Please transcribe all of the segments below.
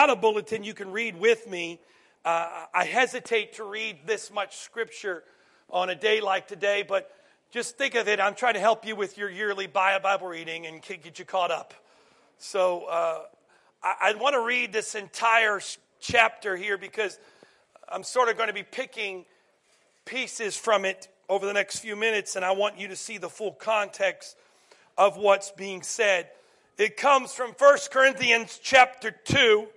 out a bulletin, you can read with me. Uh, I hesitate to read this much scripture on a day like today, but just think of it. I'm trying to help you with your yearly Bible reading and get you caught up. So uh, I, I want to read this entire chapter here because I'm sort of going to be picking pieces from it over the next few minutes, and I want you to see the full context of what's being said. It comes from 1 Corinthians chapter 2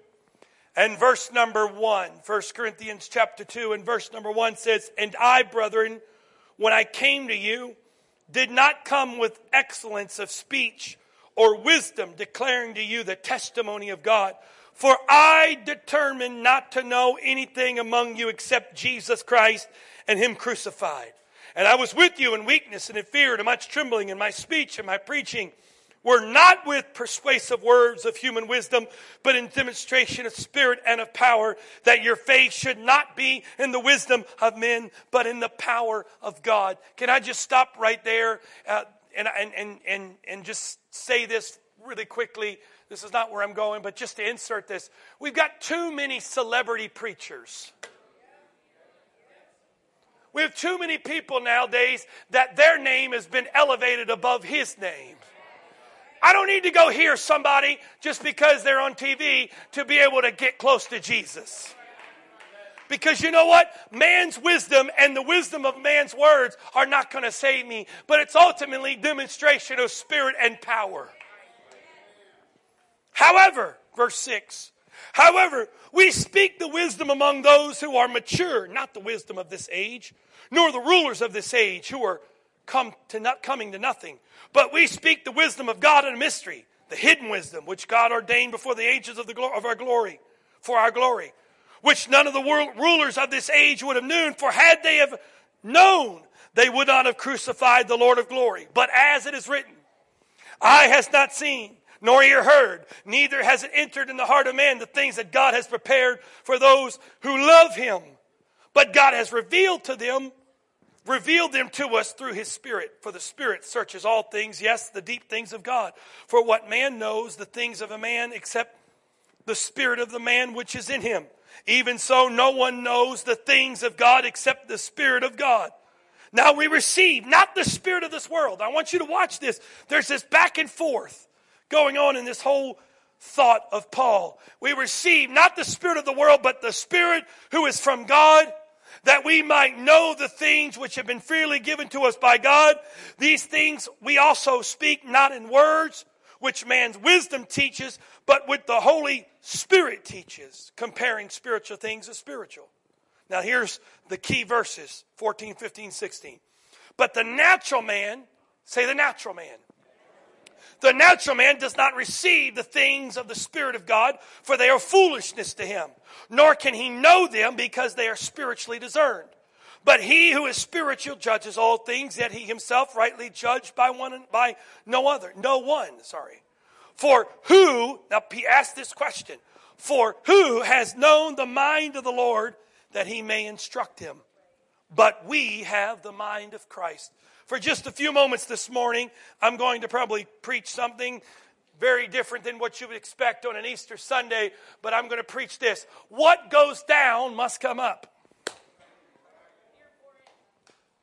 and verse number 1. 1 Corinthians chapter 2 and verse number 1 says, And I, brethren, when I came to you, did not come with excellence of speech or wisdom, declaring to you the testimony of God. For I determined not to know anything among you except Jesus Christ and Him crucified. And I was with you in weakness and in fear and much trembling, and my speech and my preaching were not with persuasive words of human wisdom, but in demonstration of spirit and of power, that your faith should not be in the wisdom of men, but in the power of God. Can I just stop right there uh, and, and, and, and, and just say this really quickly? This is not where I'm going, but just to insert this. We've got too many celebrity preachers. We have too many people nowadays that their name has been elevated above his name. I don't need to go hear somebody just because they're on TV to be able to get close to Jesus. Because you know what? Man's wisdom and the wisdom of man's words are not going to save me, but it's ultimately demonstration of spirit and power. However, verse 6 However, we speak the wisdom among those who are mature, not the wisdom of this age, nor the rulers of this age who are come to not coming to nothing. But we speak the wisdom of God in a mystery, the hidden wisdom which God ordained before the ages of the of our glory, for our glory, which none of the world, rulers of this age would have known. For had they have known, they would not have crucified the Lord of glory. But as it is written, eye has not seen, nor ear heard, neither has it entered in the heart of man the things that God has prepared for those who love him. But God has revealed to them, revealed them to us through his Spirit. For the Spirit searches all things, yes, the deep things of God. For what man knows the things of a man except the Spirit of the man which is in him. Even so, no one knows the things of God except the Spirit of God. Now we receive not the Spirit of this world. I want you to watch this. There's this back and forth going on in this whole thought of Paul. We receive not the Spirit of the world, but the Spirit who is from God, that we might know the things which have been freely given to us by God. These things we also speak not in words, which man's wisdom teaches, but with the Holy Spirit teaches, comparing spiritual things as spiritual. Now here's the key verses 14, 15, 16. But the natural man, say the natural man, the natural man does not receive the things of the Spirit of God, for they are foolishness to him, nor can he know them because they are spiritually discerned. But he who is spiritual judges all things, yet he himself rightly judged by one by no other, no one, sorry. For who, now he asked this question, for who has known the mind of the Lord that he may instruct him? But we have the mind of Christ for just a few moments this morning, I'm going to probably preach something very different than what you would expect on an Easter Sunday, but I'm going to preach this. What goes down must come up.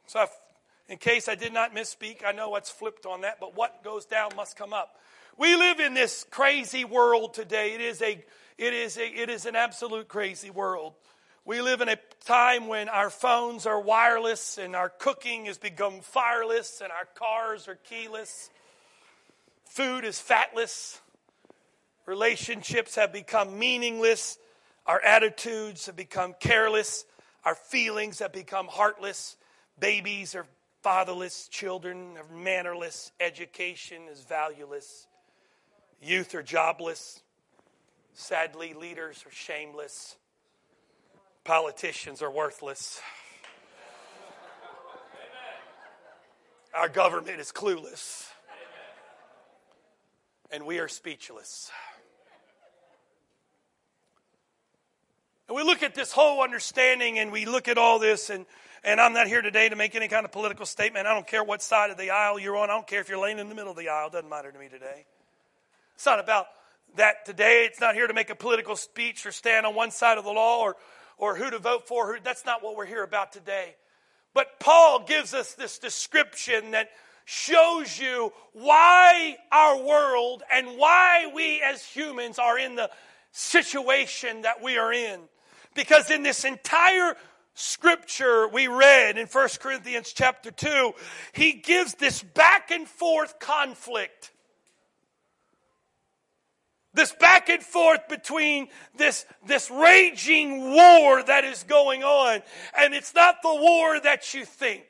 So, if, in case I did not misspeak, I know what's flipped on that, but what goes down must come up. We live in this crazy world today. It is a it is a it is an absolute crazy world. We live in a time when our phones are wireless and our cooking has become fireless and our cars are keyless. Food is fatless. Relationships have become meaningless. Our attitudes have become careless. Our feelings have become heartless. Babies are fatherless. Children are mannerless. Education is valueless. Youth are jobless. Sadly, leaders are shameless. Politicians are worthless. Our government is clueless. And we are speechless. And we look at this whole understanding and we look at all this, and, and I'm not here today to make any kind of political statement. I don't care what side of the aisle you're on. I don't care if you're laying in the middle of the aisle. It doesn't matter to me today. It's not about that today. It's not here to make a political speech or stand on one side of the law or, or who to vote for. That's not what we're here about today. But Paul gives us this description that shows you why our world and why we as humans are in the situation that we are in. Because in this entire scripture we read in 1 Corinthians chapter 2, he gives this back and forth conflict. This back and forth between this, this raging war that is going on. And it's not the war that you think.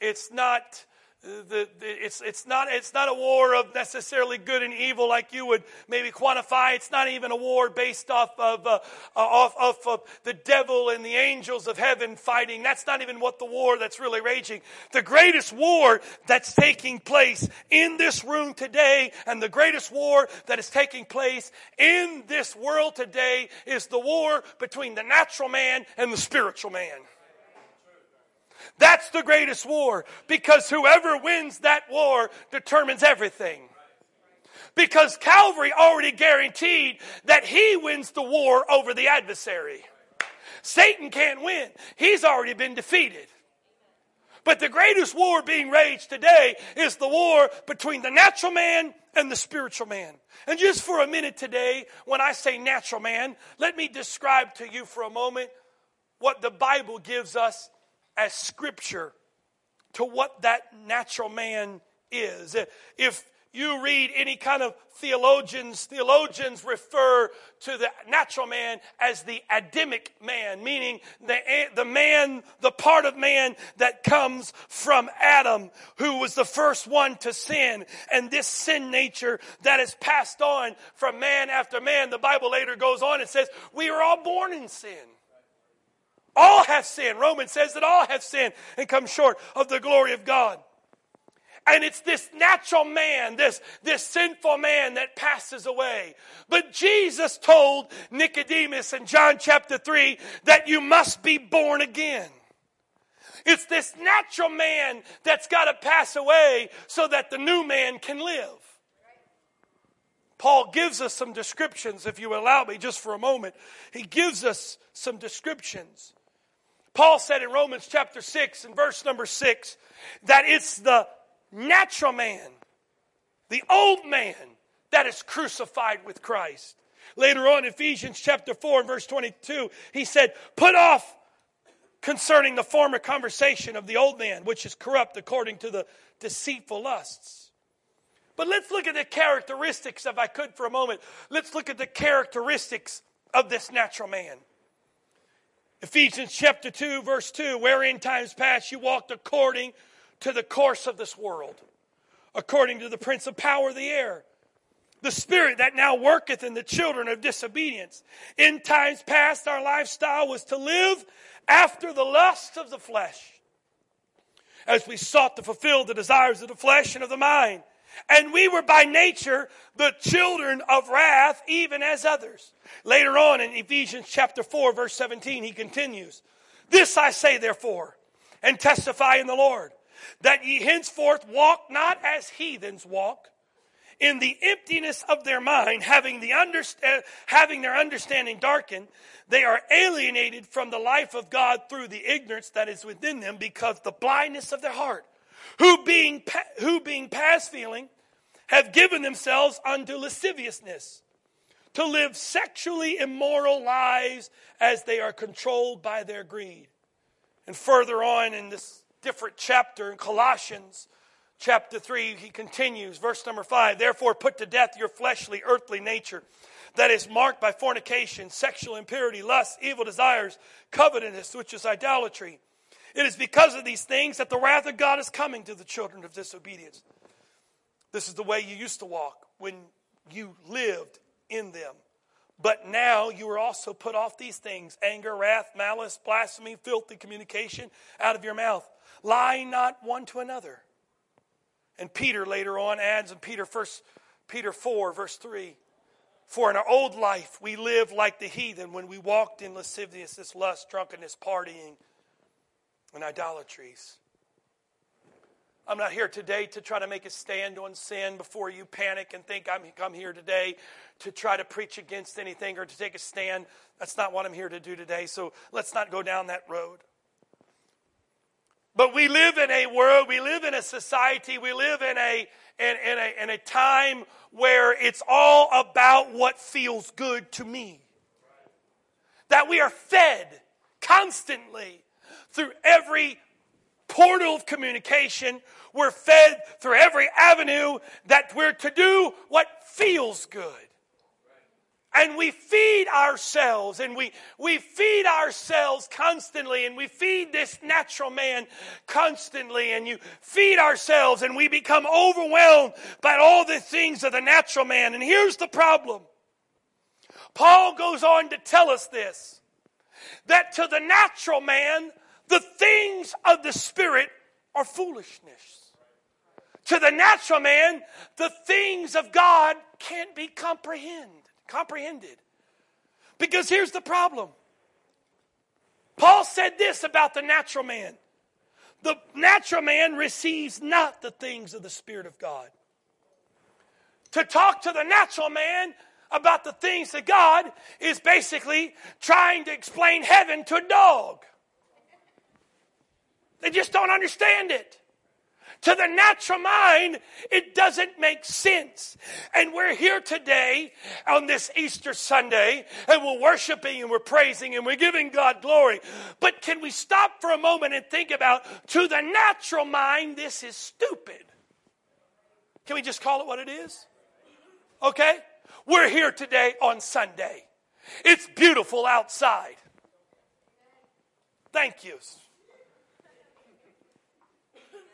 It's not the, the, it's, it's, not, it's not a war of necessarily good and evil like you would maybe quantify. It's not even a war based off of, uh, off, off of the devil and the angels of heaven fighting. That's not even what the war that's really raging. The greatest war that's taking place in this room today and the greatest war that is taking place in this world today is the war between the natural man and the spiritual man. That's the greatest war because whoever wins that war determines everything. Because Calvary already guaranteed that he wins the war over the adversary. Satan can't win, he's already been defeated. But the greatest war being waged today is the war between the natural man and the spiritual man. And just for a minute today, when I say natural man, let me describe to you for a moment what the Bible gives us as scripture to what that natural man is. If you read any kind of theologians, theologians refer to the natural man as the Adamic man, meaning the, the man, the part of man that comes from Adam, who was the first one to sin. And this sin nature that is passed on from man after man, the Bible later goes on and says, we are all born in sin. All have sinned. Romans says that all have sinned and come short of the glory of God. And it's this natural man, this, this sinful man that passes away. But Jesus told Nicodemus in John chapter 3 that you must be born again. It's this natural man that's got to pass away so that the new man can live. Paul gives us some descriptions, if you allow me just for a moment. He gives us some descriptions. Paul said in Romans chapter 6 and verse number 6 that it's the natural man, the old man, that is crucified with Christ. Later on, Ephesians chapter 4 and verse 22, he said, Put off concerning the former conversation of the old man, which is corrupt according to the deceitful lusts. But let's look at the characteristics, if I could for a moment. Let's look at the characteristics of this natural man. Ephesians chapter 2, verse 2, wherein times past you walked according to the course of this world, according to the prince of power of the air, the spirit that now worketh in the children of disobedience. In times past, our lifestyle was to live after the lusts of the flesh, as we sought to fulfill the desires of the flesh and of the mind. And we were by nature the children of wrath, even as others. Later on in Ephesians chapter 4, verse 17, he continues This I say, therefore, and testify in the Lord, that ye henceforth walk not as heathens walk, in the emptiness of their mind, having, the understand, uh, having their understanding darkened, they are alienated from the life of God through the ignorance that is within them because the blindness of their heart who being, who being past feeling have given themselves unto lasciviousness to live sexually immoral lives as they are controlled by their greed. And further on in this different chapter in Colossians chapter 3, he continues, verse number 5 Therefore, put to death your fleshly, earthly nature that is marked by fornication, sexual impurity, lust, evil desires, covetousness, which is idolatry. It is because of these things that the wrath of God is coming to the children of disobedience. This is the way you used to walk when you lived in them. But now you are also put off these things anger, wrath, malice, blasphemy, filthy communication out of your mouth. Lie not one to another. And Peter later on adds in Peter first Peter 4, verse 3. For in our old life we lived like the heathen when we walked in lasciviousness, lust, drunkenness, partying and idolatries. I'm not here today to try to make a stand on sin before you panic and think I'm, I'm here today to try to preach against anything or to take a stand. That's not what I'm here to do today, so let's not go down that road. But we live in a world, we live in a society, we live in a, in, in, a, in a time where it's all about what feels good to me. That we are fed constantly through every portal of communication. We're fed through every avenue that we're to do what feels good. And we feed ourselves and we, we feed ourselves constantly and we feed this natural man constantly and you feed ourselves and we become overwhelmed by all the things of the natural man. And here's the problem. Paul goes on to tell us this that to the natural man the things of the spirit are foolishness to the natural man the things of god can't be comprehended comprehended. Because here's the problem Paul said this about the natural man the natural man receives not the things of the Spirit of God. To talk to the natural man about the things of God is basically trying to explain heaven to a dog. They just don't understand it. To the natural mind, it doesn't make sense. And we're here today on this Easter Sunday, and we're worshiping and we're praising and we're giving God glory. But can we stop for a moment and think about to the natural mind, this is stupid? Can we just call it what it is? Okay? We're here today on Sunday. It's beautiful outside. Thank you.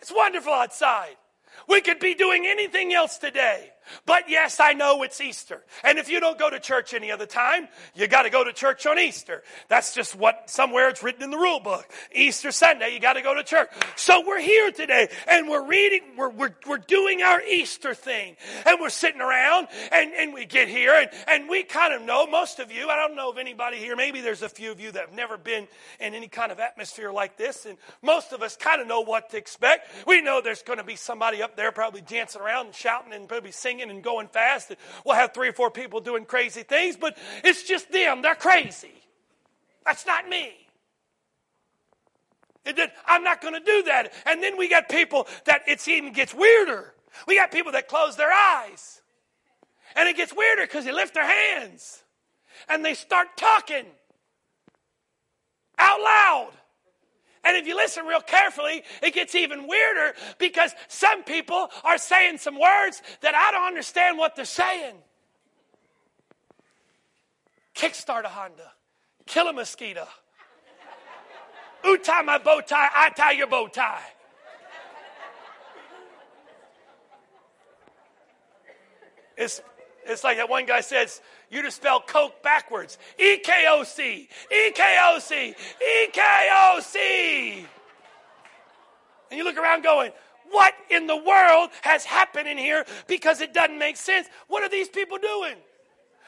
It's wonderful outside. We could be doing anything else today. But yes, I know it's Easter. And if you don't go to church any other time, you got to go to church on Easter. That's just what somewhere it's written in the rule book. Easter Sunday, you got to go to church. So we're here today and we're reading, we're, we're, we're doing our Easter thing. And we're sitting around and, and we get here and, and we kind of know, most of you, I don't know of anybody here, maybe there's a few of you that have never been in any kind of atmosphere like this. And most of us kind of know what to expect. We know there's going to be somebody up there probably dancing around and shouting and probably singing singing and going fast. We'll have three or four people doing crazy things, but it's just them. They're crazy. That's not me. I'm not going to do that. And then we got people that it even gets weirder. We got people that close their eyes. And it gets weirder because they lift their hands and they start talking out loud. And if you listen real carefully, it gets even weirder because some people are saying some words that I don't understand what they're saying. Kickstart a Honda, kill a mosquito. Ooh, tie my bow tie, I tie your bow tie. It's it's like that one guy says, you just spell Coke backwards. E K O C, E K O C, E K O C. And you look around going, what in the world has happened in here because it doesn't make sense? What are these people doing?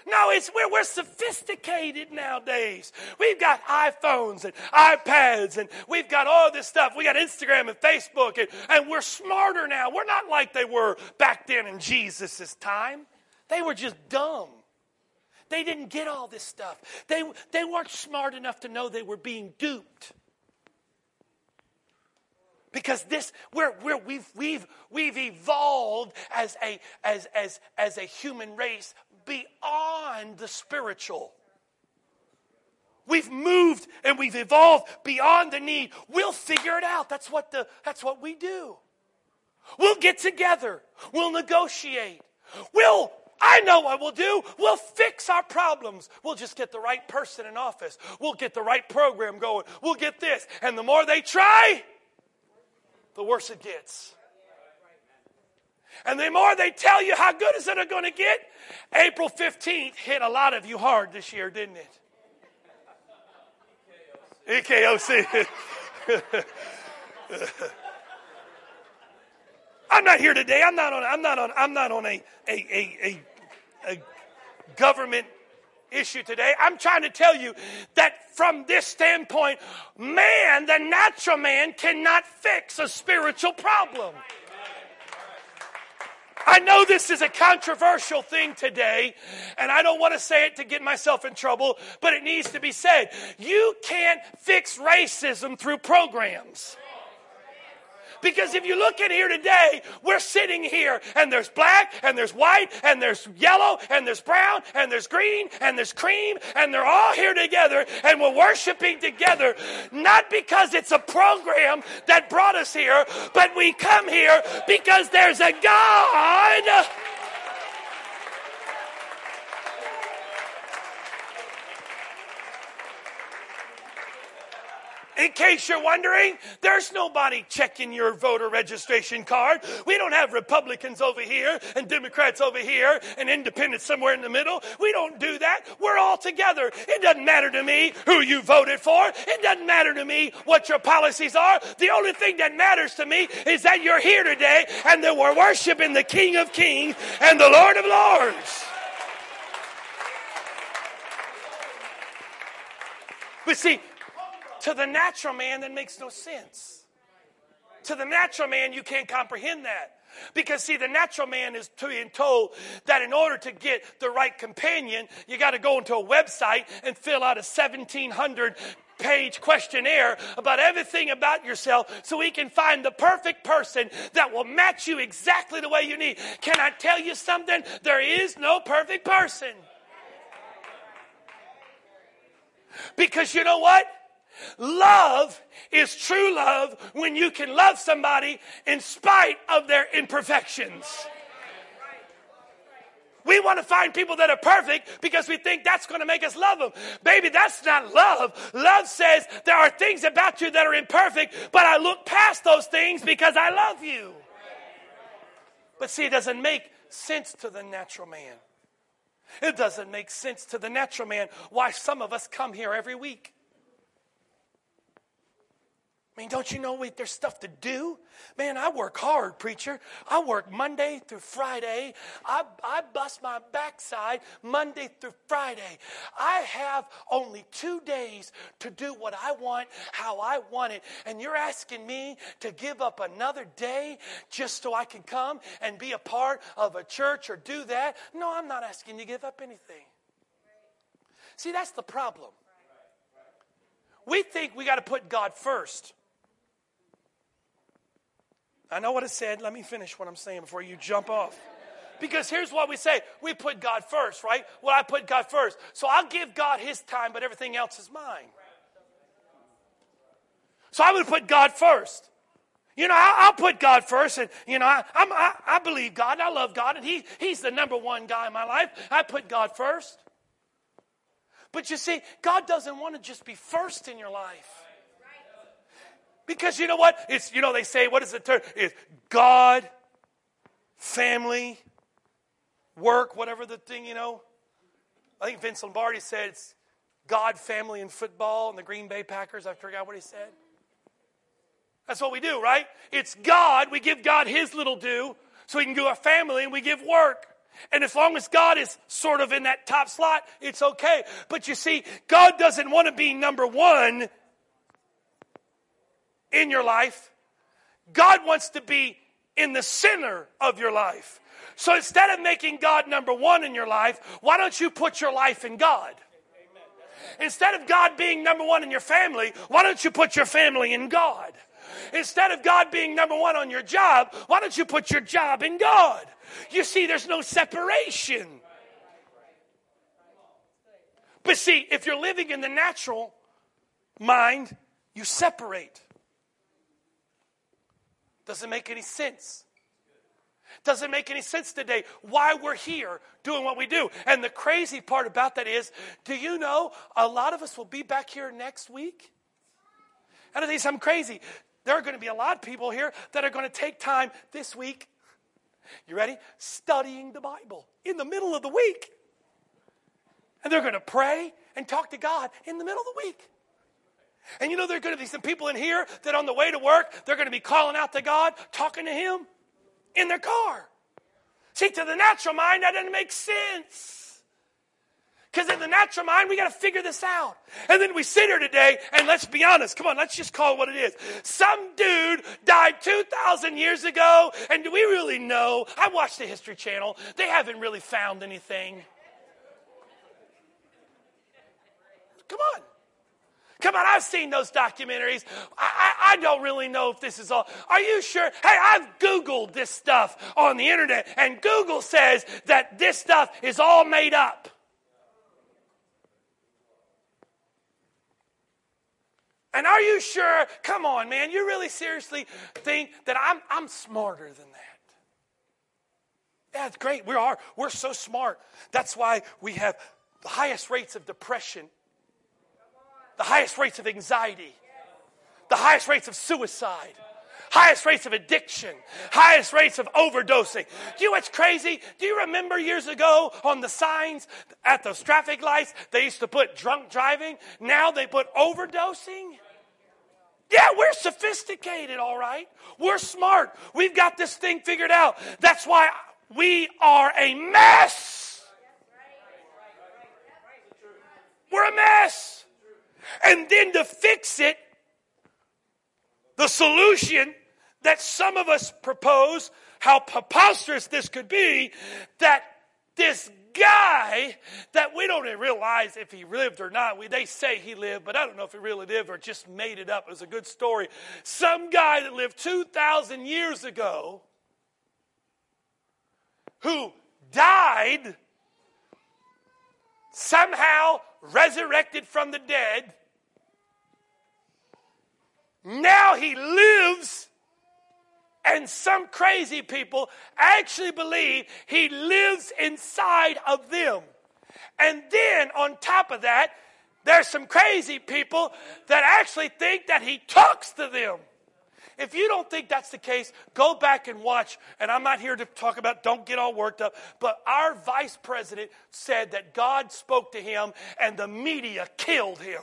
No, it's we're, we're sophisticated nowadays. We've got iPhones and iPads and we've got all this stuff. We got Instagram and Facebook and, and we're smarter now. We're not like they were back then in Jesus' time. They were just dumb. They didn't get all this stuff. They, they weren't smart enough to know they were being duped. Because this, we're, we're, we've, we've, we've evolved as a, as, as, as a human race beyond the spiritual. We've moved and we've evolved beyond the need. We'll figure it out. That's what, the, that's what we do. We'll get together. We'll negotiate. We'll I know what we'll do. We'll fix our problems. We'll just get the right person in office. We'll get the right program going. We'll get this. And the more they try, the worse it gets. And the more they tell you how good is it going to get, April 15th hit a lot of you hard this year, didn't it? EKOC. I'm not here today. I'm not on. I'm not on. I'm not on a a a, a a government issue today. I'm trying to tell you that from this standpoint, man, the natural man, cannot fix a spiritual problem. I know this is a controversial thing today, and I don't want to say it to get myself in trouble, but it needs to be said. You can't fix racism through programs. Because if you look in here today, we're sitting here and there's black and there's white and there's yellow and there's brown and there's green and there's cream and they're all here together and we're worshiping together. Not because it's a program that brought us here, but we come here because there's a God. In case you're wondering, there's nobody checking your voter registration card. We don't have Republicans over here and Democrats over here and independents somewhere in the middle. We don't do that. We're all together. It doesn't matter to me who you voted for. It doesn't matter to me what your policies are. The only thing that matters to me is that you're here today and that we're worshiping the King of Kings and the Lord of Lords. But see, to the natural man, that makes no sense. To the natural man, you can't comprehend that. Because, see, the natural man is being told that in order to get the right companion, you got to go into a website and fill out a 1700 page questionnaire about everything about yourself so we can find the perfect person that will match you exactly the way you need. Can I tell you something? There is no perfect person. Because you know what? Love is true love when you can love somebody in spite of their imperfections. We want to find people that are perfect because we think that's going to make us love them. Baby, that's not love. Love says there are things about you that are imperfect, but I look past those things because I love you. But see, it doesn't make sense to the natural man. It doesn't make sense to the natural man why some of us come here every week. I mean, don't you know we, there's stuff to do? Man, I work hard, preacher. I work Monday through Friday. I, I bust my backside Monday through Friday. I have only two days to do what I want, how I want it. And you're asking me to give up another day just so I can come and be a part of a church or do that? No, I'm not asking you to give up anything. See, that's the problem. We think we got to put God first. I know what it said. Let me finish what I'm saying before you jump off. Because here's what we say we put God first, right? Well, I put God first. So I'll give God his time, but everything else is mine. So I would put God first. You know, I'll, put God first, and you know, I, I, I believe God, and I love God, and he, He's the number one guy in my life. I put God first. But you see, God doesn't want to just be first in your life. Because you know what? It's, you know, they say, what is the term? It's God, family, work, whatever the thing, you know. I think Vince Lombardi said it's God, family, and football, and the Green Bay Packers. I forgot what he said. That's what we do, right? It's God. We give God his little due so we can do our family and we give work. And as long as God is sort of in that top slot, it's okay. But you see, God doesn't want to be number one in your life. God wants to be in the center of your life. So instead of making God number one in your life, why don't you put your life in God? Instead of God being number one in your family, why don't you put your family in God? Instead of God being number one on your job, why don't you put your job in God? You see, there's no separation. But see, if you're living in the natural mind, you separate. Doesn't make any sense. Doesn't make any sense today why we're here doing what we do. And the crazy part about that is do you know a lot of us will be back here next week? And I think I'm crazy. There are going to be a lot of people here that are going to take time this week. You ready? Studying the Bible in the middle of the week. And they're going to pray and talk to God in the middle of the week. And you know, there are going to be some people in here that on the way to work, they're going to be calling out to God, talking to Him in their car. See, to the natural mind, that doesn't make sense. Because in the natural mind, we got to figure this out. And then we sit here today, and let's be honest. Come on, let's just call it what it is. Some dude died 2,000 years ago, and do we really know? I watched the History Channel. They haven't really found anything. Come on. Come on, I've seen those documentaries. I, I, I, don't really know if this is all. Are you sure? Hey, I've Googled this stuff on the internet, and Google says that this stuff is all made up. And are you sure? Come on, man. You really seriously think that I'm, I'm smarter than that? Yeah, great. We are. We're so smart. That's why we have the highest rates of depression, the highest rates of anxiety, the highest rates of suicide highest rates of addiction, highest rates of overdosing. Do you know what's crazy? Do you remember years ago on the signs at those traffic lights, they used to put drunk driving? Now they put overdosing? Yeah, we're sophisticated, all right. We're smart. We've got this thing figured out. That's why we are a mess. We're a mess. And then to fix it, the solution that some of us propose, how preposterous this could be, that this guy that we don't even realize if he lived or not. We, they say he lived, but I don't know if he really lived or just made it up. It was a good story. Some guy that lived 2,000 years ago who died, somehow resurrected from the dead. Now he lives and some crazy people actually believe he lives inside of them. And then on top of that, there's some crazy people that actually think that he talks to them. If you don't think that's the case, go back and watch. And I'm not here to talk about, don't get all worked up. But our vice president said that God spoke to him and the media killed him.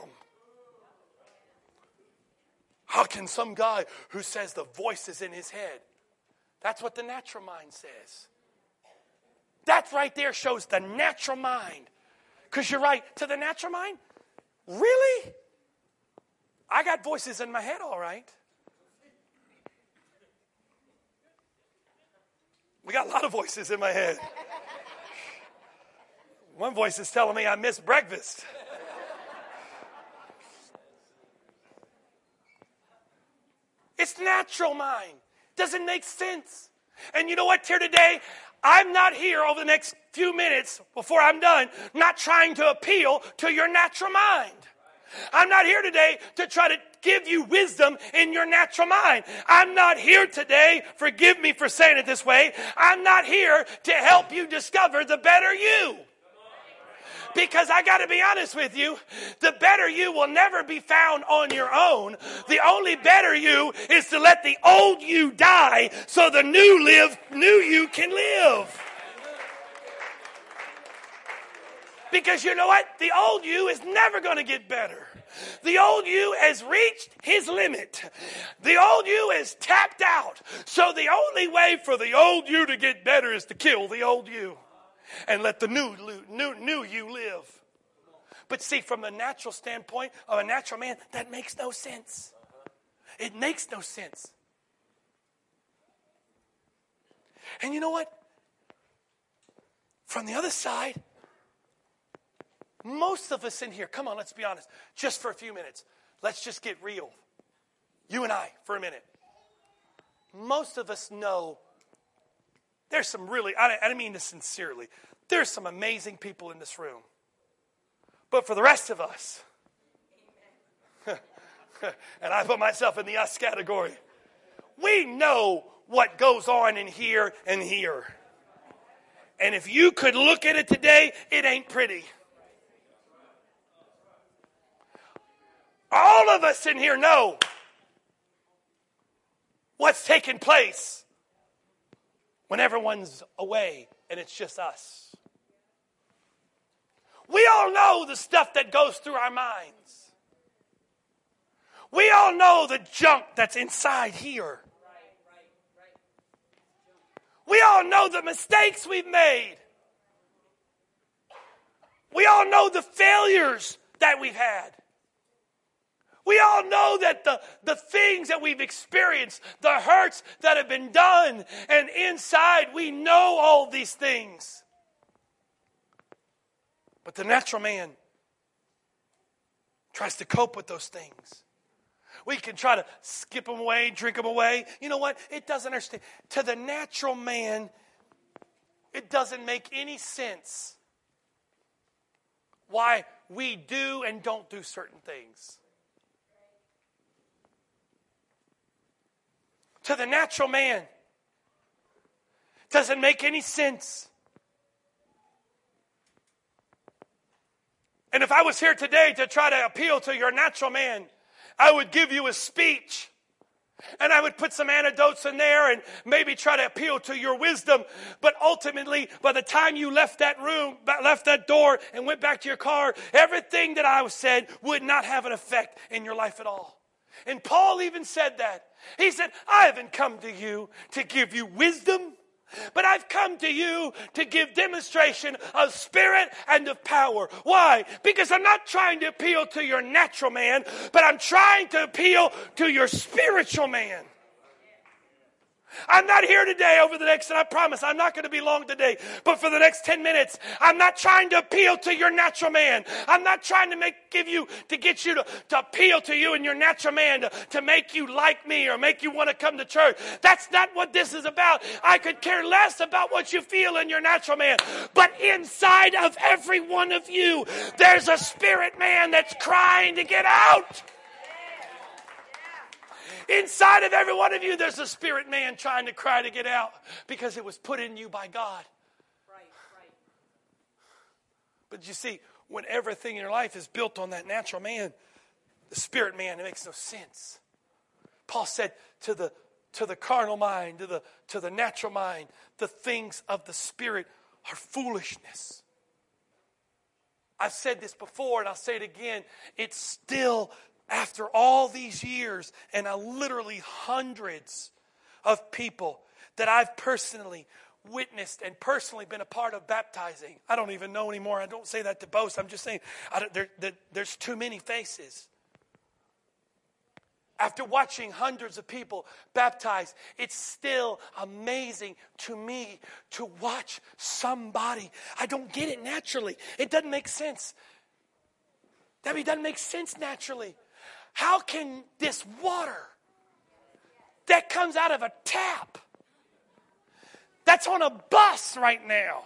How can some guy who says the voice is in his head? That's what the natural mind says. That right there shows the natural mind. Because you're right, to the natural mind, really? I got voices in my head, all right. We got a lot of voices in my head. One voice is telling me I missed breakfast. It's natural mind. Doesn't make sense. And you know what, here today? I'm not here over the next few minutes before I'm done, not trying to appeal to your natural mind. I'm not here today to try to give you wisdom in your natural mind. I'm not here today, forgive me for saying it this way, I'm not here to help you discover the better you. Because I got to be honest with you, the better you will never be found on your own. The only better you is to let the old you die so the new live new you can live. Because you know what? The old you is never going to get better. The old you has reached his limit. The old you is tapped out. So the only way for the old you to get better is to kill the old you and let the new, new, new you live. But see, from a natural standpoint of a natural man, that makes no sense. It makes no sense. And you know what? From the other side, most of us in here, come on, let's be honest, just for a few minutes, let's just get real. You and I, for a minute. Most of us know there's some really, I don't mean this sincerely, there's some amazing people in this room. But for the rest of us, and I put myself in the us category, we know what goes on in here and here. And if you could look at it today, it ain't pretty. All of us in here know what's taking place when everyone's away and it's just us. We all know the stuff that goes through our minds. We all know the junk that's inside here. We all know the mistakes we've made. We all know the failures that we've had. We all know that the, the things that we've experienced, the hurts that have been done, and inside we know all these things. But the natural man tries to cope with those things. We can try to skip them away, drink them away. You know what? It doesn't understand. To the natural man, it doesn't make any sense why we do and don't do certain things. To the natural man, doesn't make any sense. And if I was here today to try to appeal to your natural man, I would give you a speech. And I would put some antidotes in there and maybe try to appeal to your wisdom. But ultimately, by the time you left that room, left that door, and went back to your car, everything that I said would not have an effect in your life at all. And Paul even said that. He said, I haven't come to you to give you wisdom, but I've come to you to give demonstration of spirit and of power. Why? Because I'm not trying to appeal to your natural man, but I'm trying to appeal to your spiritual man. I'm not here today over the next, and I promise I'm not going to be long today, but for the next 10 minutes, I'm not trying to appeal to your natural man. I'm not trying to make, give you, to get you to, to appeal to you and your natural man to, to make you like me or make you want to come to church. That's not what this is about. I could care less about what you feel in your natural man, but inside of every one of you, there's a spirit man that's crying to get out. Inside of every one of you, there's a spirit man trying to cry to get out because it was put in you by God. But you see, when everything in your life is built on that natural man, the spirit man, it makes no sense. Paul said to the to the carnal mind, to the to the natural mind, the things of the spirit are foolishness. I've said this before and I'll say it again. It's still after all these years and literally hundreds of people that I've personally witnessed and personally been a part of baptizing. I don't even know anymore. I don't say that to boast. I'm just saying there, there, there's too many faces. After watching hundreds of people baptized, it's still amazing to me to watch somebody. I don't get it naturally. It doesn't make sense. Debbie, doesn't make sense naturally. How can this water that comes out of a tap, that's on a bus right now,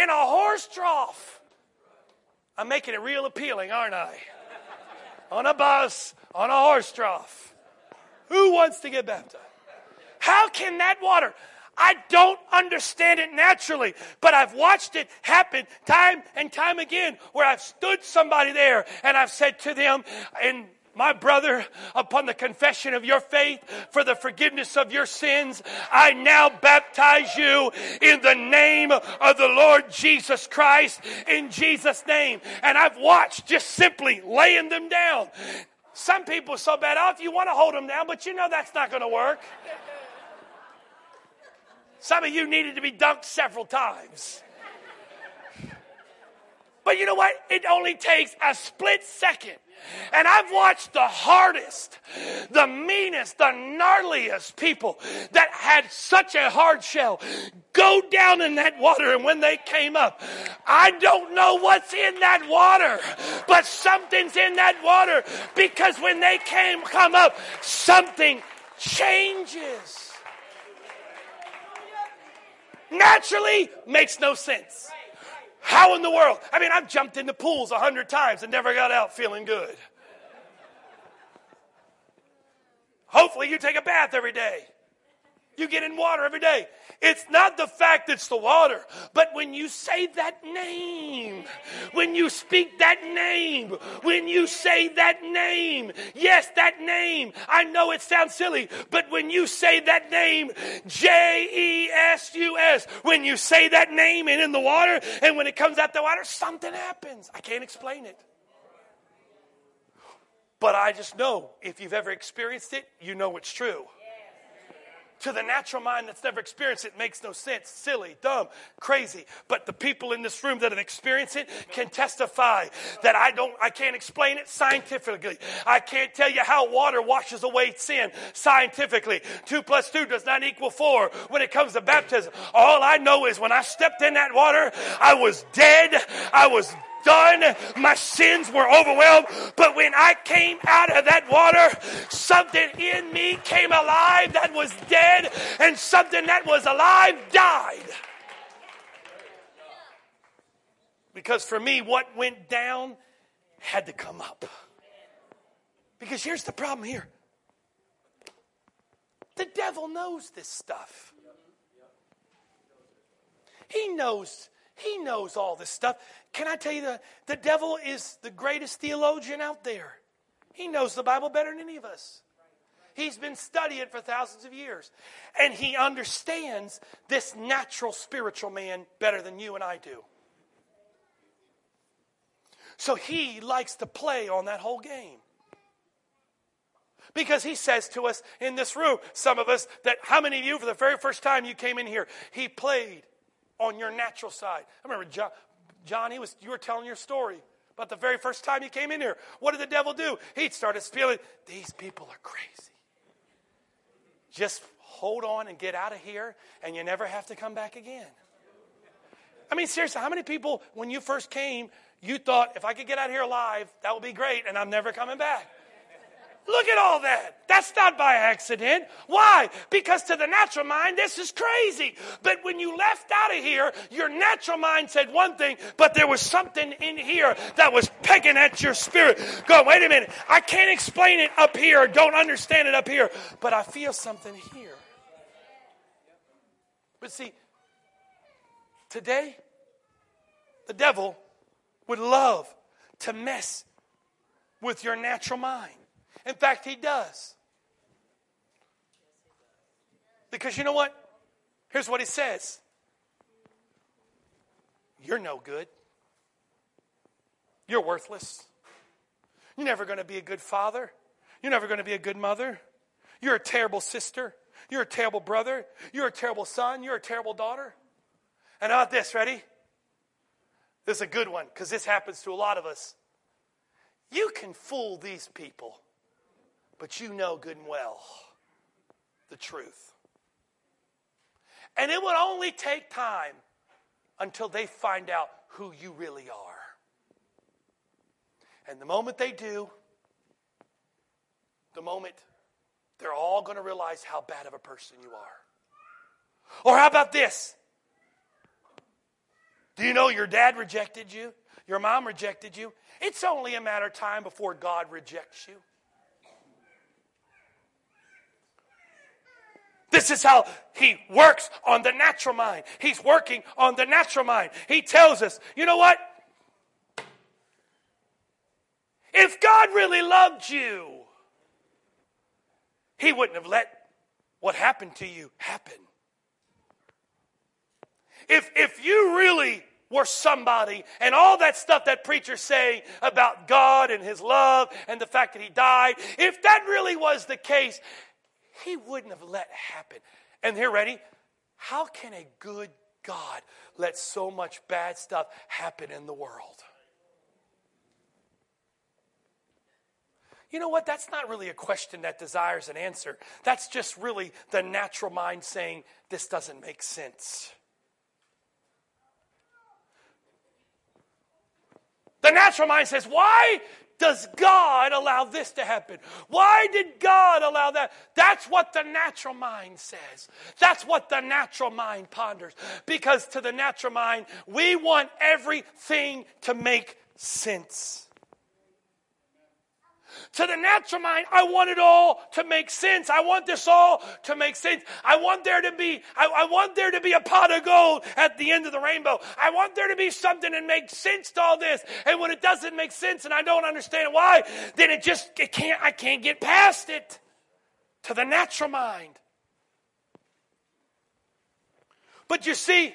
in a horse trough, I'm making it real appealing, aren't I? on a bus, on a horse trough. Who wants to get baptized? How can that water? I don't understand it naturally, but I've watched it happen time and time again where I've stood somebody there and I've said to them, and my brother, upon the confession of your faith for the forgiveness of your sins, I now baptize you in the name of the Lord Jesus Christ, in Jesus' name. And I've watched just simply laying them down. Some people so bad off, you want to hold them down, but you know that's not going to work. Some of you needed to be dunked several times. But you know what? It only takes a split second. And I've watched the hardest, the meanest, the gnarliest people that had such a hard shell go down in that water. And when they came up, I don't know what's in that water, but something's in that water because when they came, come up, something changes naturally makes no sense. How in the world? I mean, I've jumped into pools a hundred times and never got out feeling good. Hopefully, you take a bath every day. You get in water every day. It's not the fact it's the water, but when you say that name, when you speak that name, when you say that name, yes, that name. I know it sounds silly, but when you say that name, J E S U S, when you say that name and in the water, and when it comes out the water, something happens. I can't explain it. But I just know if you've ever experienced it, you know it's true. To the natural mind that's never experienced it, makes no sense. Silly, dumb, crazy. But the people in this room that have experienced it can testify that I don't, I can't explain it scientifically. I can't tell you how water washes away sin scientifically. Two plus two does not equal four when it comes to baptism. All I know is when I stepped in that water, I was dead. I was done. My sins were overwhelmed. But when I came out of that water, something in me came alive that was dead, and something that was alive died. Because for me, what went down had to come up. Because here's the problem here the devil knows this stuff. He knows he knows all this stuff. Can I tell you the, the devil is the greatest theologian out there? He knows the Bible better than any of us. He's been studying for thousands of years. And he understands this natural spiritual man better than you and I do. So he likes to play on that whole game. Because he says to us in this room, some of us, that how many of you, for the very first time you came in here, he played on your natural side. I remember John, John he was, you were telling your story about the very first time you came in here. What did the devil do? He started spilling, these people are crazy. Just hold on and get out of here, and you never have to come back again. I mean, seriously, how many people, when you first came, you thought, if I could get out of here alive, that would be great, and I'm never coming back? Look at all that. That's not by accident. Why? Because to the natural mind, this is crazy. But when you left out of here, your natural mind said one thing, but there was something in here that was pecking at your spirit. Go, wait a minute. I can't explain it up here, don't understand it up here, but I feel something here. But see, today, the devil would love to mess with your natural mind. In fact, he does. Because you know what? Here's what he says You're no good. You're worthless. You're never going to be a good father. You're never going to be a good mother. You're a terrible sister. You're a terrible brother. You're a terrible son. You're a terrible daughter. And how about this? Ready? This is a good one because this happens to a lot of us. You can fool these people but you know good and well the truth. And it would only take time until they find out who you really are. And the moment they do, the moment they're all going to realize how bad of a person you are. Or how about this? Do you know your dad rejected you? Your mom rejected you? It's only a matter of time before God rejects you. This is how he works on the natural mind. He's working on the natural mind. He tells us, you know what? If God really loved you, he wouldn't have let what happened to you happen. If, if you really were somebody and all that stuff that preachers say about God and his love and the fact that he died, if that really was the case, he wouldn't have let happen. And here, ready? How can a good God let so much bad stuff happen in the world? You know what? That's not really a question that desires an answer. That's just really the natural mind saying, this doesn't make sense. The natural mind says, why does God allow this to happen? Why did God allow that? That's what the natural mind says. That's what the natural mind ponders. Because to the natural mind, we want everything to make sense. To the natural mind, I want it all to make sense. I want this all to make sense. I want there to be, I, I, want there to be a pot of gold at the end of the rainbow. I want there to be something that makes sense to all this. And when it doesn't make sense and I don't understand why, then it just, it can't, I can't get past it. To the natural mind. But you see,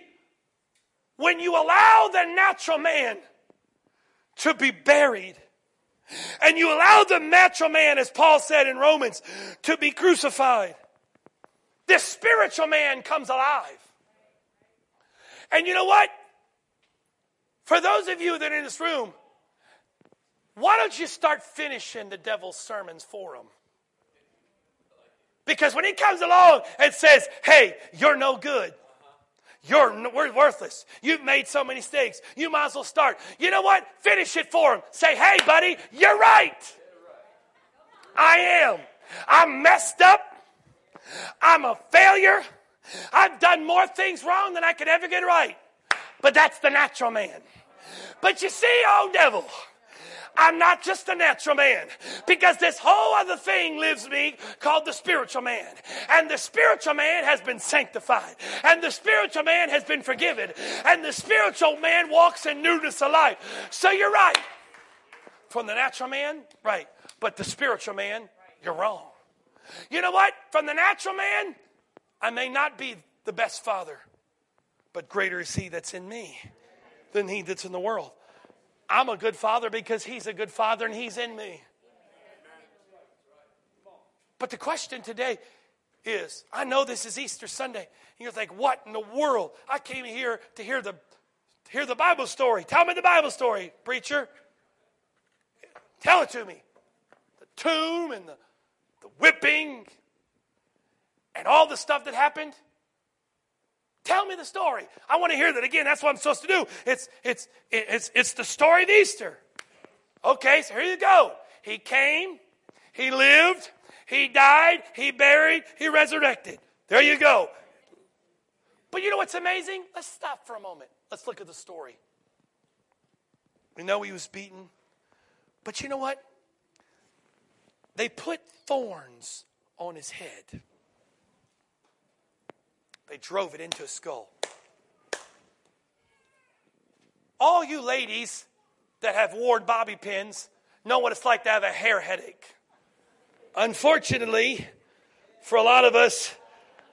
when you allow the natural man to be buried, and you allow the natural man, as Paul said in Romans, to be crucified, this spiritual man comes alive. And you know what? For those of you that are in this room, why don't you start finishing the devil's sermons for him? Because when he comes along and says, hey, you're no good, you're worthless. You've made so many mistakes. You might as well start. You know what? Finish it for him. Say, hey, buddy, you're right. I am. I'm messed up. I'm a failure. I've done more things wrong than I could ever get right. But that's the natural man. But you see, oh devil, I'm not just a natural man because this whole other thing lives me called the spiritual man. And the spiritual man has been sanctified. And the spiritual man has been forgiven. And the spiritual man walks in newness of life. So you're right. From the natural man, right. But the spiritual man, you're wrong. You know what? From the natural man, I may not be the best father, but greater is he that's in me than he that's in the world. I'm a good father because he's a good father and he's in me. But the question today is I know this is Easter Sunday. And you're like, what in the world? I came here to hear the, to hear the Bible story. Tell me the Bible story, preacher. Tell it to me. The tomb and the, the whipping and all the stuff that happened. Tell me the story. I want to hear that again. That's what I'm supposed to do. It's, it's, it's, it's the story of Easter. Okay, so here you go. He came, he lived, he died, he buried, he resurrected. There you go. But you know what's amazing? Let's stop for a moment. Let's look at the story. We know he was beaten. But you know what? They put thorns on his head. They drove it into his skull. All you ladies that have worn bobby pins know what it's like to have a hair headache. Unfortunately, for a lot of us,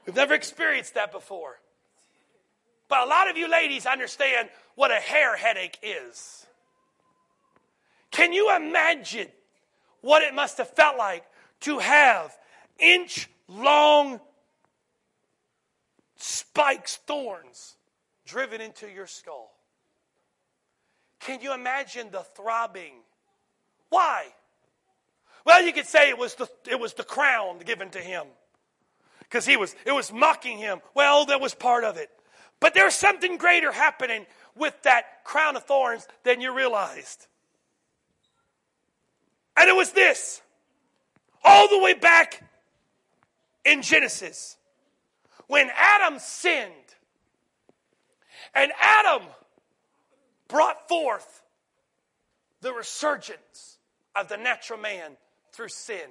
we've never experienced that before. But a lot of you ladies understand what a hair headache is. Can you imagine what it must have felt like to have inch long spikes, thorns driven into your skull. Can you imagine the throbbing? Why? Well, you could say it was the, it was the crown given to him because he was it was mocking him. Well, that was part of it. But there's something greater happening with that crown of thorns than you realized. And it was this. All the way back in Genesis when Adam sinned, and Adam brought forth the resurgence of the natural man through sin.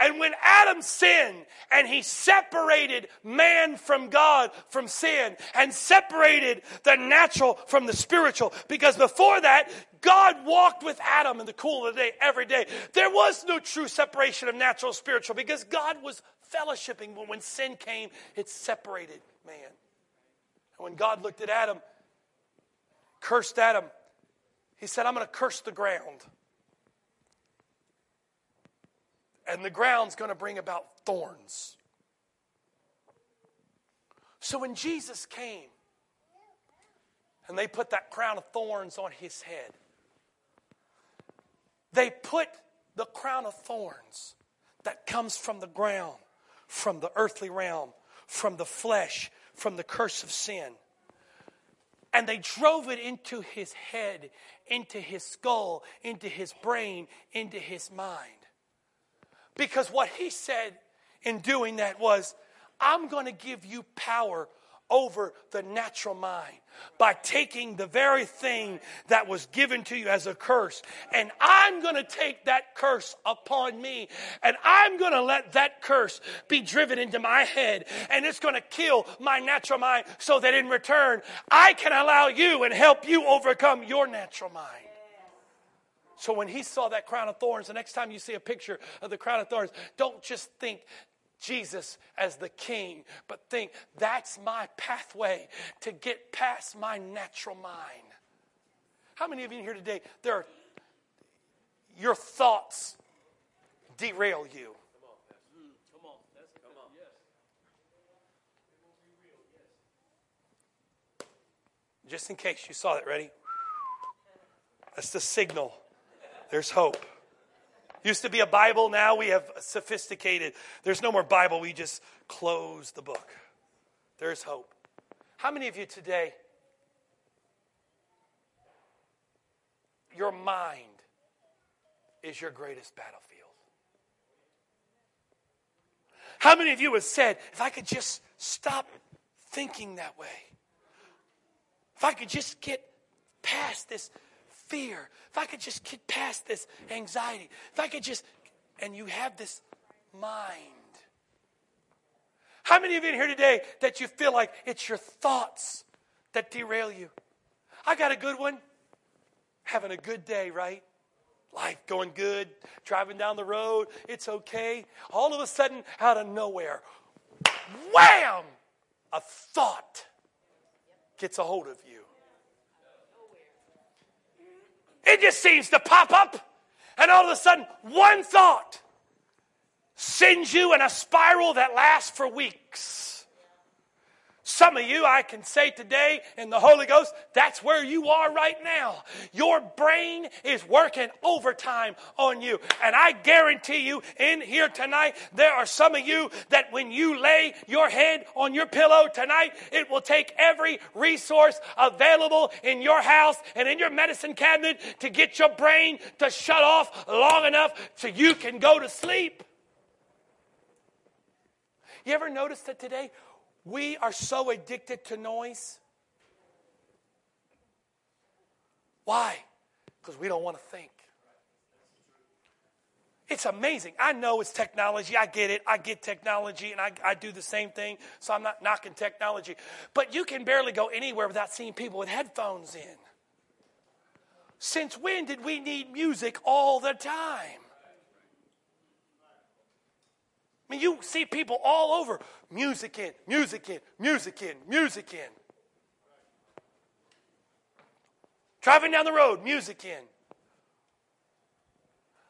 And when Adam sinned and he separated man from God from sin and separated the natural from the spiritual, because before that, God walked with Adam in the cool of the day every day. There was no true separation of natural and spiritual because God was fellowshipping, but when sin came, it separated man. And when God looked at Adam, cursed Adam, he said, I'm going to curse the ground. And the ground's going to bring about thorns. So when Jesus came and they put that crown of thorns on his head, they put the crown of thorns that comes from the ground from the earthly realm, from the flesh, from the curse of sin. And they drove it into his head, into his skull, into his brain, into his mind. Because what he said in doing that was, I'm going to give you power over the natural mind by taking the very thing that was given to you as a curse. And I'm going to take that curse upon me. And I'm going to let that curse be driven into my head. And it's going to kill my natural mind so that in return, I can allow you and help you overcome your natural mind. So when he saw that crown of thorns, the next time you see a picture of the crown of thorns, don't just think Jesus as the king, but think that's my pathway to get past my natural mind. How many of you here today, there are, your thoughts derail you? Just in case you saw that, ready? That's the signal. There's hope. Used to be a Bible, now we have sophisticated. There's no more Bible, we just close the book. There's hope. How many of you today, your mind is your greatest battlefield? How many of you have said, if I could just stop thinking that way, if I could just get past this fear, if I could just get past this anxiety, if I could just, and you have this mind. How many of you in here today that you feel like it's your thoughts that derail you? I got a good one. Having a good day, right? Life going good, driving down the road, it's okay. All of a sudden, out of nowhere, wham! A thought gets a hold of you. It just seems to pop up, and all of a sudden, one thought sends you in a spiral that lasts for weeks. Some of you, I can say today in the Holy Ghost, that's where you are right now. Your brain is working overtime on you. And I guarantee you, in here tonight, there are some of you that when you lay your head on your pillow tonight, it will take every resource available in your house and in your medicine cabinet to get your brain to shut off long enough so you can go to sleep. You ever notice that today we are so addicted to noise. Why? Because we don't want to think. It's amazing. I know it's technology. I get it. I get technology and I, I do the same thing. So I'm not knocking technology. But you can barely go anywhere without seeing people with headphones in. Since when did we need music all the time? I mean, you see people all over music in, music in, music in, music in. Driving down the road, music in.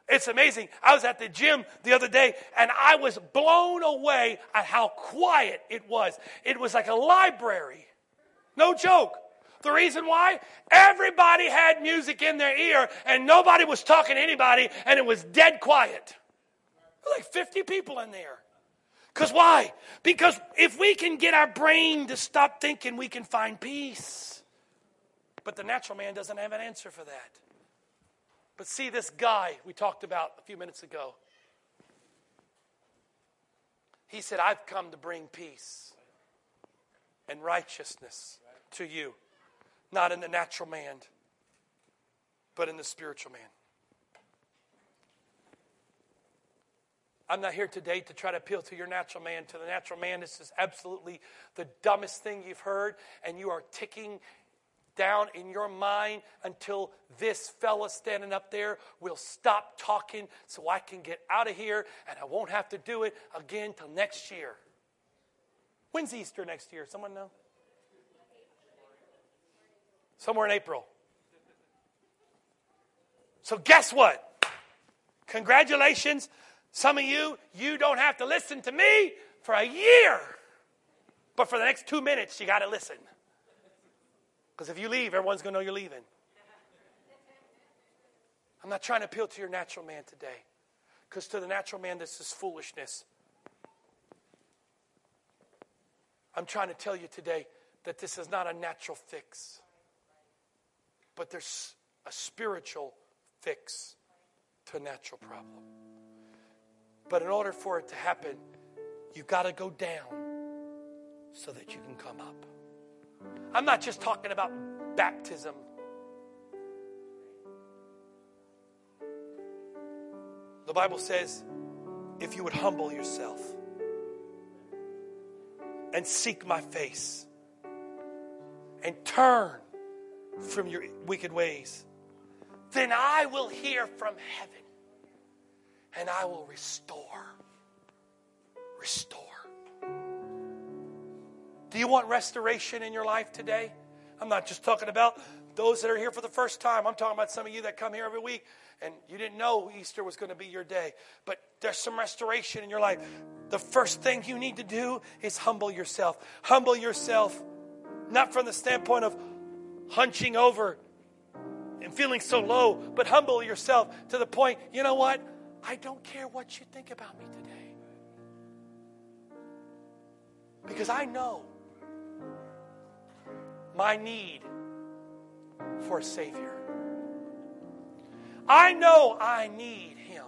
It's amazing. I was at the gym the other day and I was blown away at how quiet it was. It was like a library. No joke. The reason why? Everybody had music in their ear and nobody was talking to anybody and it was dead quiet like 50 people in there. Because why? Because if we can get our brain to stop thinking, we can find peace. But the natural man doesn't have an answer for that. But see, this guy we talked about a few minutes ago, he said, I've come to bring peace and righteousness to you, not in the natural man, but in the spiritual man. I'm not here today to try to appeal to your natural man. To the natural man, this is absolutely the dumbest thing you've heard, and you are ticking down in your mind until this fella standing up there will stop talking so I can get out of here and I won't have to do it again till next year. When's Easter next year? Someone know? Somewhere in April. So, guess what? Congratulations. Some of you, you don't have to listen to me for a year. But for the next two minutes, you got to listen. Because if you leave, everyone's going to know you're leaving. I'm not trying to appeal to your natural man today. Because to the natural man, this is foolishness. I'm trying to tell you today that this is not a natural fix, but there's a spiritual fix to a natural problem. But in order for it to happen, you've got to go down so that you can come up. I'm not just talking about baptism. The Bible says, if you would humble yourself and seek my face and turn from your wicked ways, then I will hear from heaven and I will restore. Restore. Do you want restoration in your life today? I'm not just talking about those that are here for the first time. I'm talking about some of you that come here every week and you didn't know Easter was going to be your day. But there's some restoration in your life. The first thing you need to do is humble yourself. Humble yourself, not from the standpoint of, hunching over and feeling so low, but humble yourself to the point, you know what? I don't care what you think about me today. Because I know my need for a Savior. I know I need Him.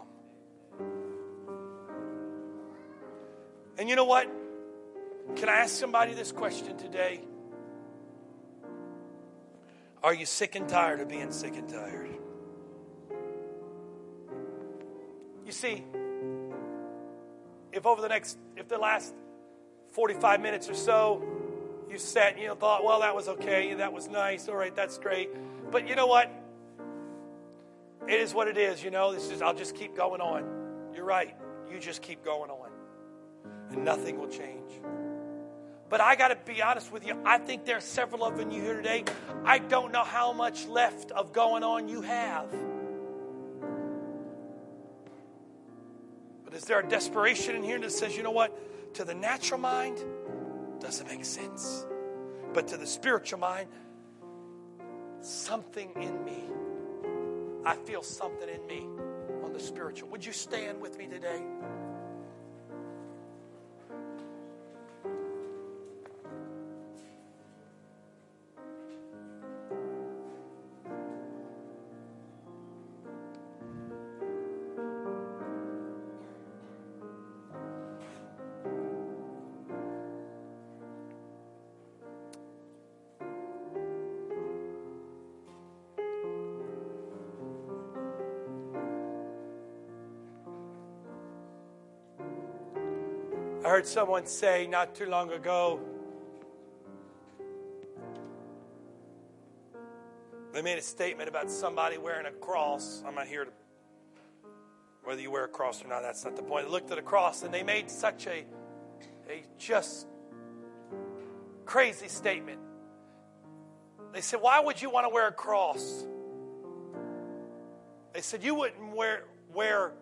And you know what? Can I ask somebody this question today? Are you sick and tired of being sick and tired? You see, if over the next, if the last 45 minutes or so, you sat and you thought, well, that was okay, that was nice, all right, that's great. But you know what? It is what it is, you know. This is I'll just keep going on. You're right. You just keep going on. And nothing will change. But I got to be honest with you. I think there are several of you here today. I don't know how much left of going on you have. But is there a desperation in here that says, you know what? To the natural mind, doesn't make sense. But to the spiritual mind, something in me. I feel something in me on the spiritual. Would you stand with me today? Heard someone say not too long ago, they made a statement about somebody wearing a cross. I'm not here to, whether you wear a cross or not, that's not the point. They looked at a cross and they made such a, a just crazy statement. They said, Why would you want to wear a cross? They said, You wouldn't wear, wear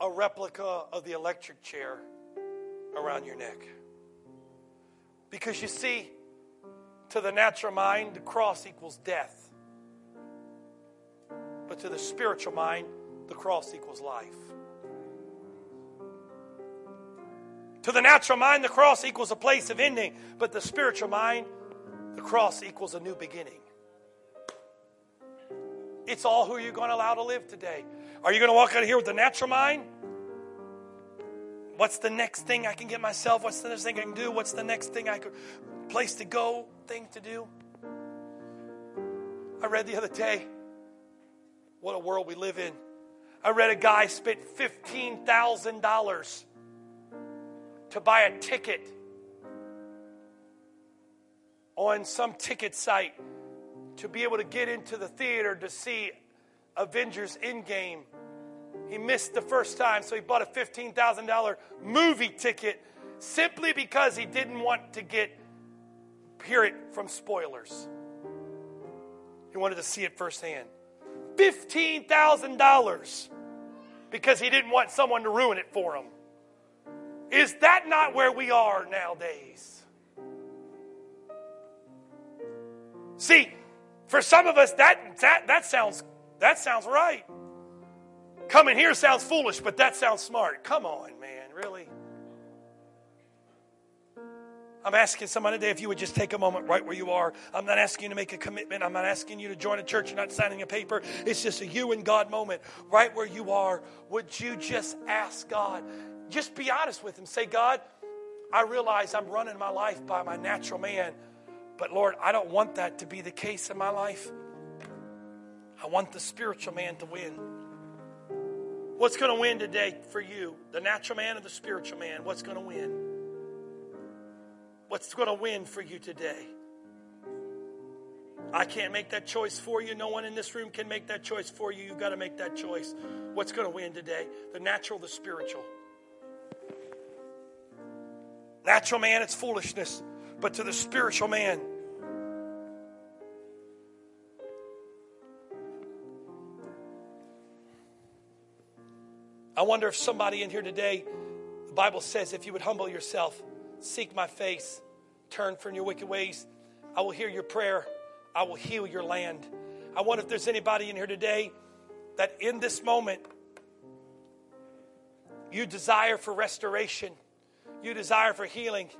a replica of the electric chair around your neck. Because you see, to the natural mind, the cross equals death. But to the spiritual mind, the cross equals life. To the natural mind, the cross equals a place of ending. But the spiritual mind, the cross equals a new beginning. It's all who you're going to allow to live today. Are you going to walk out of here with the natural mind? What's the next thing I can get myself? What's the next thing I can do? What's the next thing I could place to go, thing to do? I read the other day, what a world we live in. I read a guy spent $15,000 to buy a ticket on some ticket site to be able to get into the theater to see Avengers Endgame he missed the first time, so he bought a $15,000 movie ticket simply because he didn't want to get hear it from spoilers. He wanted to see it firsthand. $15,000 because he didn't want someone to ruin it for him. Is that not where we are nowadays? See, for some of us that that that sounds that sounds right. Coming here sounds foolish, but that sounds smart. Come on, man, really? I'm asking somebody today if you would just take a moment right where you are. I'm not asking you to make a commitment. I'm not asking you to join a church. You're not signing a paper. It's just a you and God moment right where you are. Would you just ask God? Just be honest with Him. Say, God, I realize I'm running my life by my natural man, but Lord, I don't want that to be the case in my life. I want the spiritual man to win. What's going to win today for you? The natural man or the spiritual man? What's going to win? What's going to win for you today? I can't make that choice for you. No one in this room can make that choice for you. You've got to make that choice. What's going to win today? The natural, the spiritual. Natural man, it's foolishness. But to the spiritual man, I wonder if somebody in here today, the Bible says, if you would humble yourself, seek my face, turn from your wicked ways, I will hear your prayer. I will heal your land. I wonder if there's anybody in here today that in this moment you desire for restoration, you desire for healing,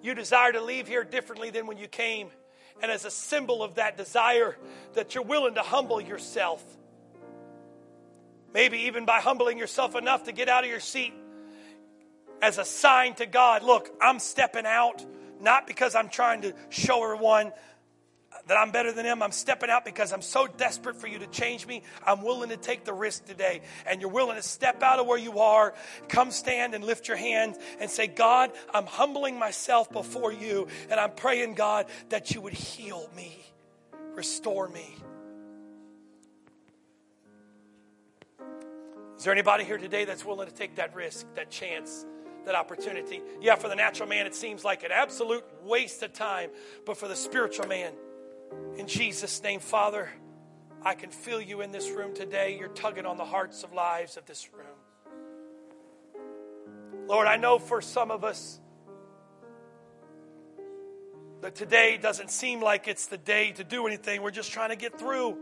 you desire to leave here differently than when you came. And as a symbol of that desire, that you're willing to humble yourself. Maybe even by humbling yourself enough to get out of your seat as a sign to God look, I'm stepping out, not because I'm trying to show everyone that I'm better than him. I'm stepping out because I'm so desperate for you to change me. I'm willing to take the risk today. And you're willing to step out of where you are, come stand and lift your hands and say, God, I'm humbling myself before you. And I'm praying, God, that you would heal me, restore me. Is there anybody here today that's willing to take that risk, that chance? that opportunity. Yeah, for the natural man, it seems like an absolute waste of time, but for the spiritual man, in Jesus' name, Father, I can feel you in this room today. You're tugging on the hearts of lives of this room. Lord, I know for some of us that today doesn't seem like it's the day to do anything. We're just trying to get through.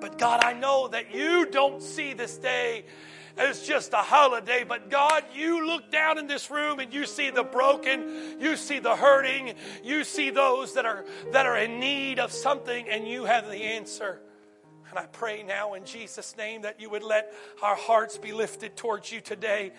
But God, I know that you don't see this day as just a holiday. But God, you look down in this room and you see the broken, you see the hurting, you see those that are that are in need of something, and you have the answer. And I pray now in Jesus' name that you would let our hearts be lifted towards you today.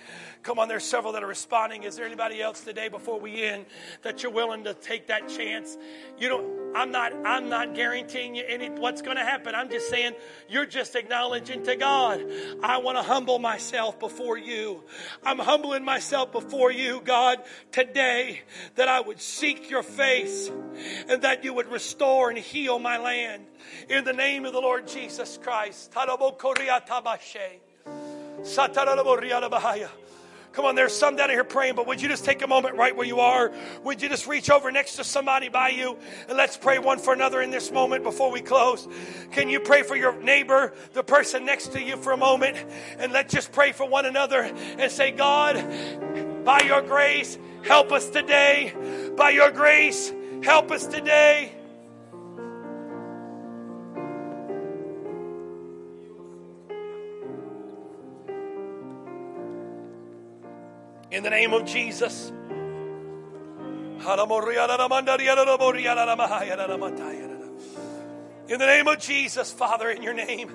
Come on, there's several that are responding. Is there anybody else today before we end that you're willing to take that chance? You don't, I'm not, I'm not guaranteeing you any what's going to happen. I'm just saying you're just acknowledging to God, I want to humble myself before you. I'm humbling myself before you, God, today that I would seek your face and that you would restore and heal my land. In the name of the Lord Jesus Christ. Come on, there's some down here praying, but would you just take a moment right where you are? Would you just reach over next to somebody by you and let's pray one for another in this moment before we close? Can you pray for your neighbor, the person next to you for a moment? And let's just pray for one another and say, God, by your grace, help us today. By your grace, help us today. In the name of Jesus. In the name of Jesus, Father, in your name.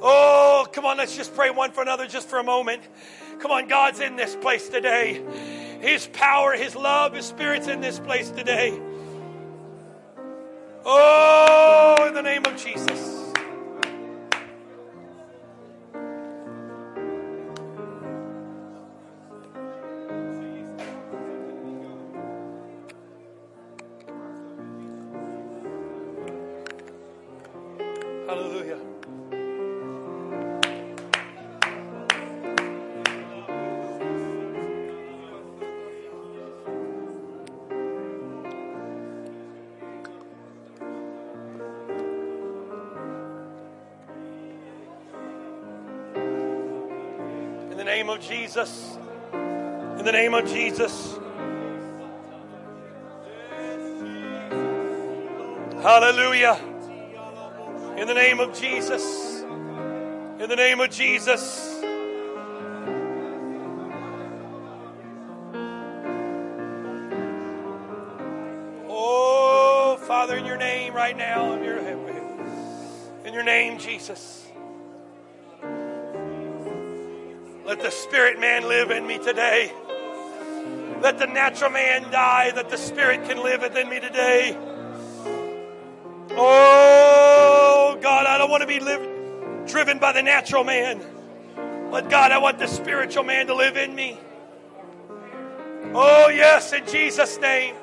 Oh, come on, let's just pray one for another just for a moment. Come on, God's in this place today. His power, His love, His Spirit's in this place today. Oh, in the name of Jesus. Of Jesus. In the name of Jesus. Hallelujah. In the name of Jesus. In the name of Jesus. Oh, Father, in your name right now, in your, in your name, Jesus. The spirit man live in me today. Let the natural man die, that the spirit can live within me today. Oh, God, I don't want to be driven by the natural man. But God, I want the spiritual man to live in me. Oh, yes, in Jesus' name.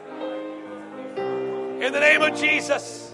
In the name of Jesus.